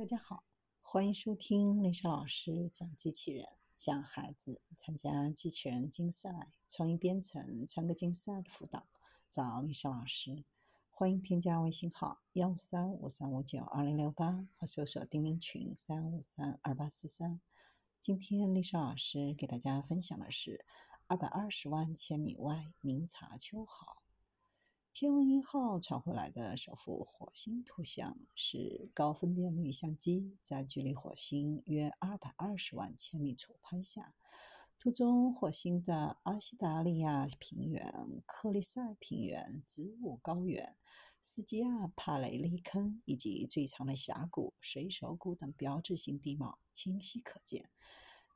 大家好，欢迎收听丽莎老师讲机器人，向孩子参加机器人竞赛、创意编程、创客竞赛的辅导，找丽莎老师。欢迎添加微信号幺三五三五九二零六八和搜索钉钉群三五三二八四三。今天丽莎老师给大家分享的是二百二十万千米外明察秋毫。天文一号传回来的首幅火星图像是高分辨率相机在距离火星约二百二十万千米处拍下。图中火星的阿西达利亚平原、克利塞平原、子午高原、斯基亚帕雷利坑以及最长的峡谷水手谷等标志性地貌清晰可见。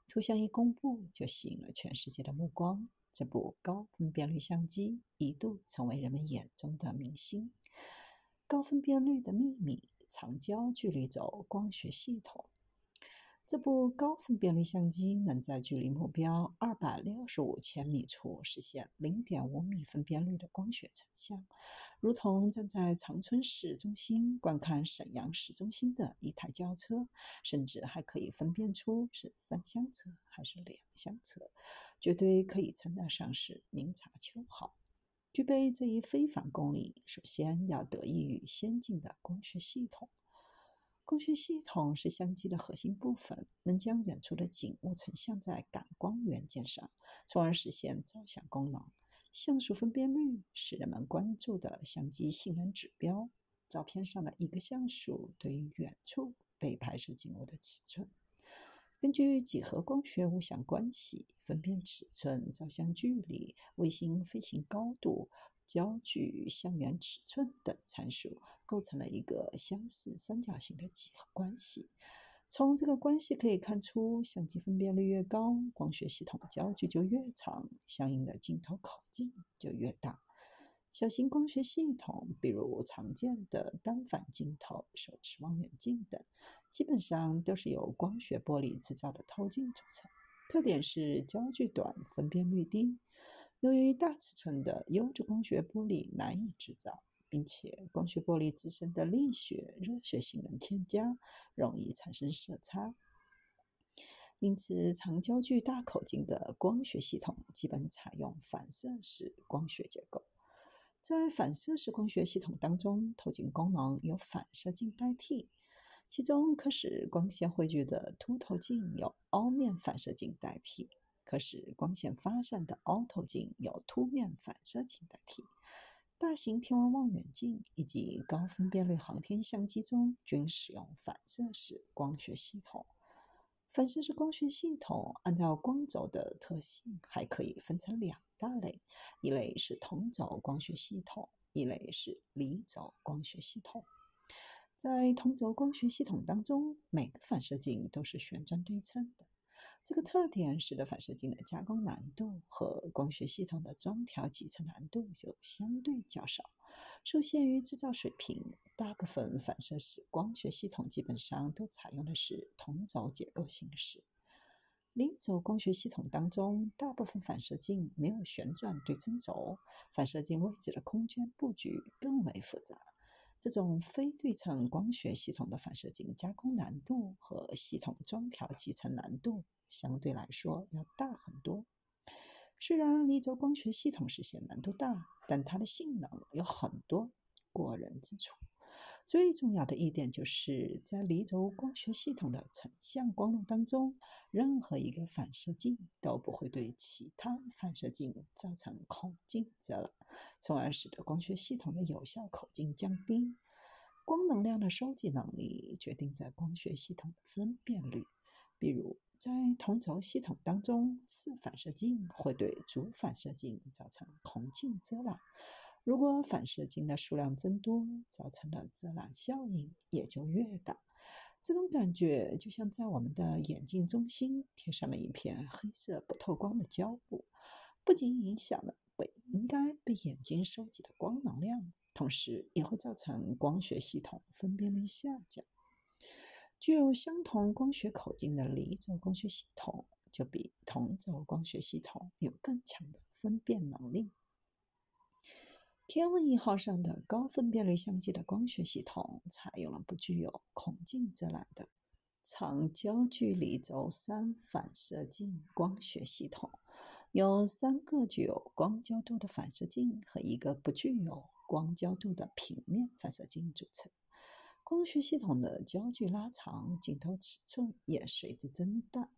图像一公布，就吸引了全世界的目光。这部高分辨率相机一度成为人们眼中的明星。高分辨率的秘密：长焦距离轴光学系统。这部高分辨率相机能在距离目标二百六十五千米处实现零点五米分辨率的光学成像，如同站在长春市中心观看沈阳市中心的一台轿车，甚至还可以分辨出是三厢车还是两厢车，绝对可以称得上是明察秋毫。具备这一非凡功力，首先要得益于先进的光学系统。光学系统是相机的核心部分，能将远处的景物成像在感光元件上，从而实现照相功能。像素分辨率是人们关注的相机性能指标。照片上的一个像素对于远处被拍摄景物的尺寸。根据几何光学物相关系，分辨尺寸、照相距离、卫星飞行高度。焦距、相源尺寸等参数构成了一个相似三角形的几何关系。从这个关系可以看出，相机分辨率越高，光学系统焦距就越长，相应的镜头口径就越大。小型光学系统，比如常见的单反镜头、手持望远镜等，基本上都是由光学玻璃制造的透镜组成，特点是焦距短、分辨率低。由于大尺寸的优质光学玻璃难以制造，并且光学玻璃自身的力学、热学性能欠佳，容易产生色差，因此长焦距、大口径的光学系统基本采用反射式光学结构。在反射式光学系统当中，透镜功能由反射镜代替，其中可使光线汇聚的凸透镜由凹面反射镜代替。可使光线发散的凹透镜由凸面反射镜代替。大型天文望远镜以及高分辨率航天相机中均使用反射式光学系统。反射式光学系统按照光轴的特性，还可以分成两大类：一类是同轴光学系统，一类是离轴光学系统。在同轴光学系统当中，每个反射镜都是旋转对称的。这个特点使得反射镜的加工难度和光学系统的装调集成难度就相对较少。受限于制造水平，大部分反射式光学系统基本上都采用的是同轴结构形式。零轴光学系统当中，大部分反射镜没有旋转对称轴，反射镜位置的空间布局更为复杂。这种非对称光学系统的反射镜加工难度和系统装调集成难度。相对来说要大很多。虽然离轴光学系统实现难度大，但它的性能有很多过人之处。最重要的一点就是在离轴光学系统的成像光路当中，任何一个反射镜都不会对其他反射镜造成孔径遮拦，从而使得光学系统的有效口径降低。光能量的收集能力决定在光学系统的分辨率，比如。在同轴系统当中，次反射镜会对主反射镜造成孔径遮拦。如果反射镜的数量增多，造成的遮挡效应也就越大。这种感觉就像在我们的眼镜中心贴上了一片黑色不透光的胶布，不仅影响了本应该被眼睛收集的光能量，同时也会造成光学系统分辨率下降。具有相同光学口径的离轴光学系统，就比同轴光学系统有更强的分辨能力。天问一号上的高分辨率相机的光学系统采用了不具有孔径遮拦的长焦距离轴三反射镜光学系统，由三个具有光焦度的反射镜和一个不具有光焦度的平面反射镜组成。光学系统的焦距拉长，镜头尺寸也随之增大。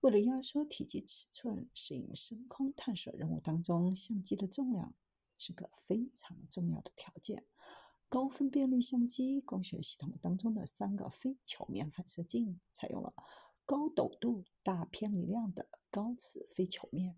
为了压缩体积尺寸，适应深空探索任务当中，相机的重量是个非常重要的条件。高分辨率相机光学系统当中的三个非球面反射镜，采用了高陡度、大偏离量的高次非球面。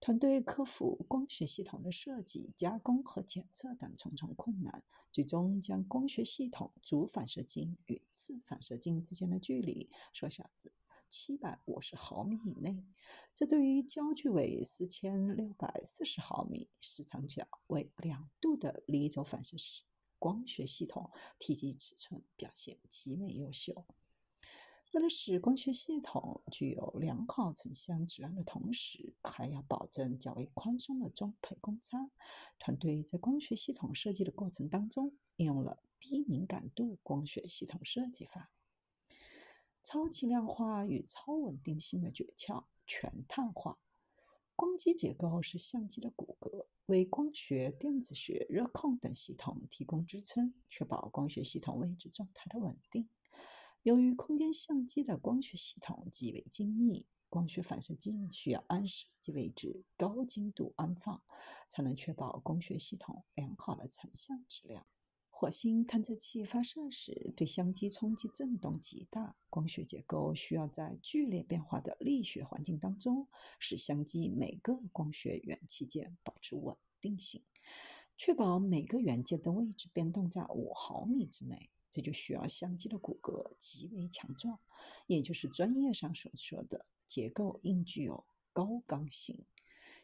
团队克服光学系统的设计、加工和检测等重重困难，最终将光学系统主反射镜与次反射镜之间的距离缩小至七百五十毫米以内。这对于焦距为四千六百四十毫米、视长角为两度的离轴反射光学系统，体积尺寸表现极为优秀。为了使光学系统具有良好成像质量的同时，还要保证较为宽松的装配公差，团队在光学系统设计的过程当中，应用了低敏感度光学系统设计法。超轻量化与超稳定性的诀窍：全碳化。光机结构是相机的骨骼，为光学、电子学、热控等系统提供支撑，确保光学系统位置状态的稳定。由于空间相机的光学系统极为精密，光学反射镜需要按设计位置高精度安放，才能确保光学系统良好的成像质量。火星探测器发射时对相机冲击振动极大，光学结构需要在剧烈变化的力学环境当中，使相机每个光学元器件保持稳定性，确保每个元件的位置变动在五毫米之内。这就需要相机的骨骼极为强壮，也就是专业上所说的结构应具有高刚性。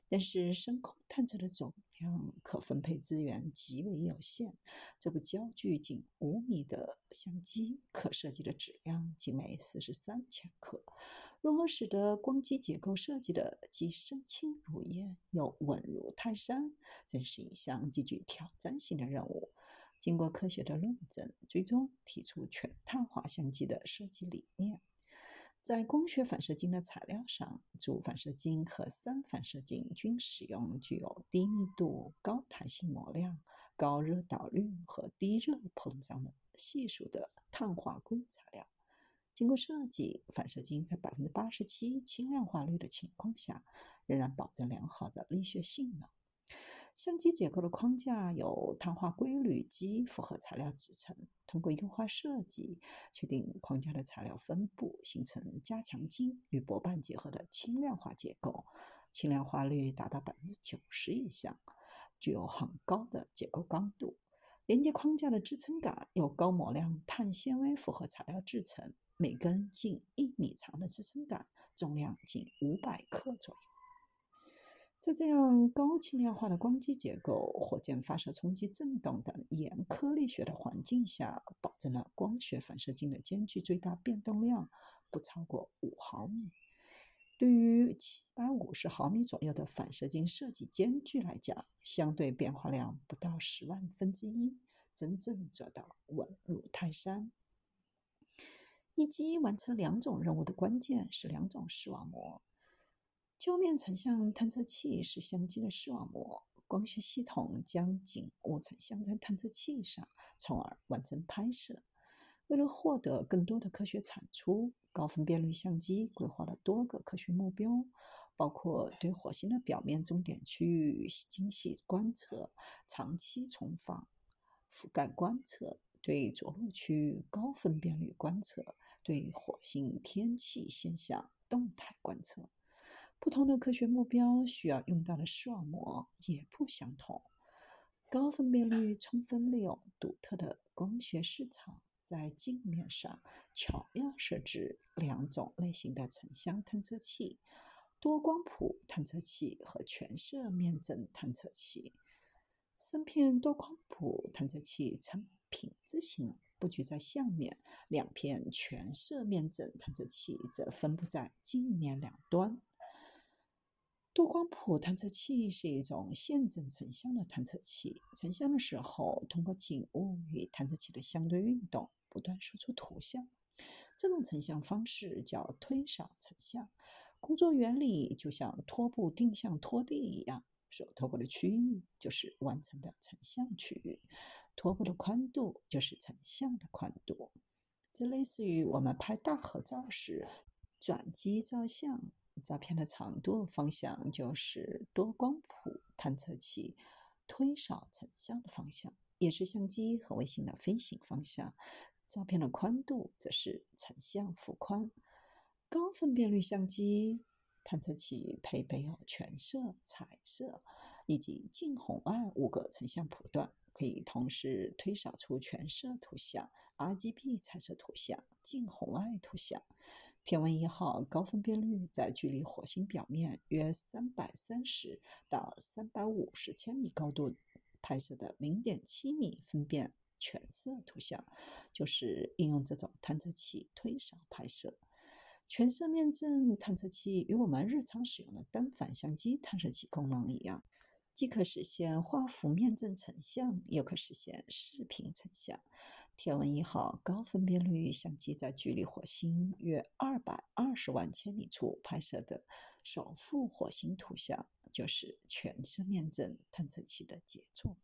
但是深空探测的总量可分配资源极为有限，这部焦距仅五米的相机可设计的质量仅为四十三千克，如何使得光机结构设计的既身轻如燕又稳如泰山，真是一项极具挑战性的任务。经过科学的论证，最终提出全碳化相机的设计理念。在光学反射镜的材料上，主反射镜和三反射镜均使用具有低密度、高弹性模量、高热导率和低热膨胀的系数的碳化硅材料。经过设计，反射镜在百分之八十七轻量化率的情况下，仍然保证良好的力学性能。相机结构的框架由碳化硅铝基复合材料制成。通过优化设计，确定框架的材料分布，形成加强筋与薄瓣结合的轻量化结构，轻量化率达到百分之九十以上，具有很高的结构刚度。连接框架的支撑杆由高模量碳纤维复合材料制成，每根近一米长的支撑杆，重量仅五百克左右。在这样高轻量化的光机结构、火箭发射冲击振动等严苛力学的环境下，保证了光学反射镜的间距最大变动量不超过五毫米。对于七百五十毫米左右的反射镜设计间距来讲，相对变化量不到十万分之一，真正做到稳如泰山。一机完成两种任务的关键是两种视网膜。焦面成像探测器是相机的视网膜，光学系统将景物成像在探测器上，从而完成拍摄。为了获得更多的科学产出，高分辨率相机规划了多个科学目标，包括对火星的表面重点区域精细观测、长期重放、覆盖观测、对着陆区域高分辨率观测、对火星天气现象动态观测。不同的科学目标需要用到的视网膜也不相同。高分辨率充分利用独特的光学市场，在镜面上巧妙设置两种类型的成像探测器：多光谱探测器和全色面阵探测器。三片多光谱探测器呈品字形布局在相面，两片全色面阵探测器则分布在镜面两端。多光谱探测器是一种现正成像的探测器，成像的时候，通过景物与探测器的相对运动，不断输出图像。这种成像方式叫推扫成像。工作原理就像拖布定向拖地一样，所拖过的区域就是完成的成像区域，拖布的宽度就是成像的宽度。这类似于我们拍大合照时转机照相，照片的长度方向就是多光谱探测器推扫成像的方向，也是相机和卫星的飞行方向。照片的宽度则是成像幅宽。高分辨率相机探测器配备有全色、彩色以及近红外五个成像谱段，可以同时推扫出全色图像、RGB 彩色图像、近红外图像。天问一号高分辨率在距离火星表面约三百三十到三百五十千米高度拍摄的零点七米分辨全色图像，就是应用这种探测器推扫拍摄。全色面阵探测器与我们日常使用的单反相机探测器功能一样，既可实现画幅面阵成像，又可实现视频成像。天文一号高分辨率相机在距离火星约二百二十万千米处拍摄的首幅火星图像，就是全色面阵探测器的杰作。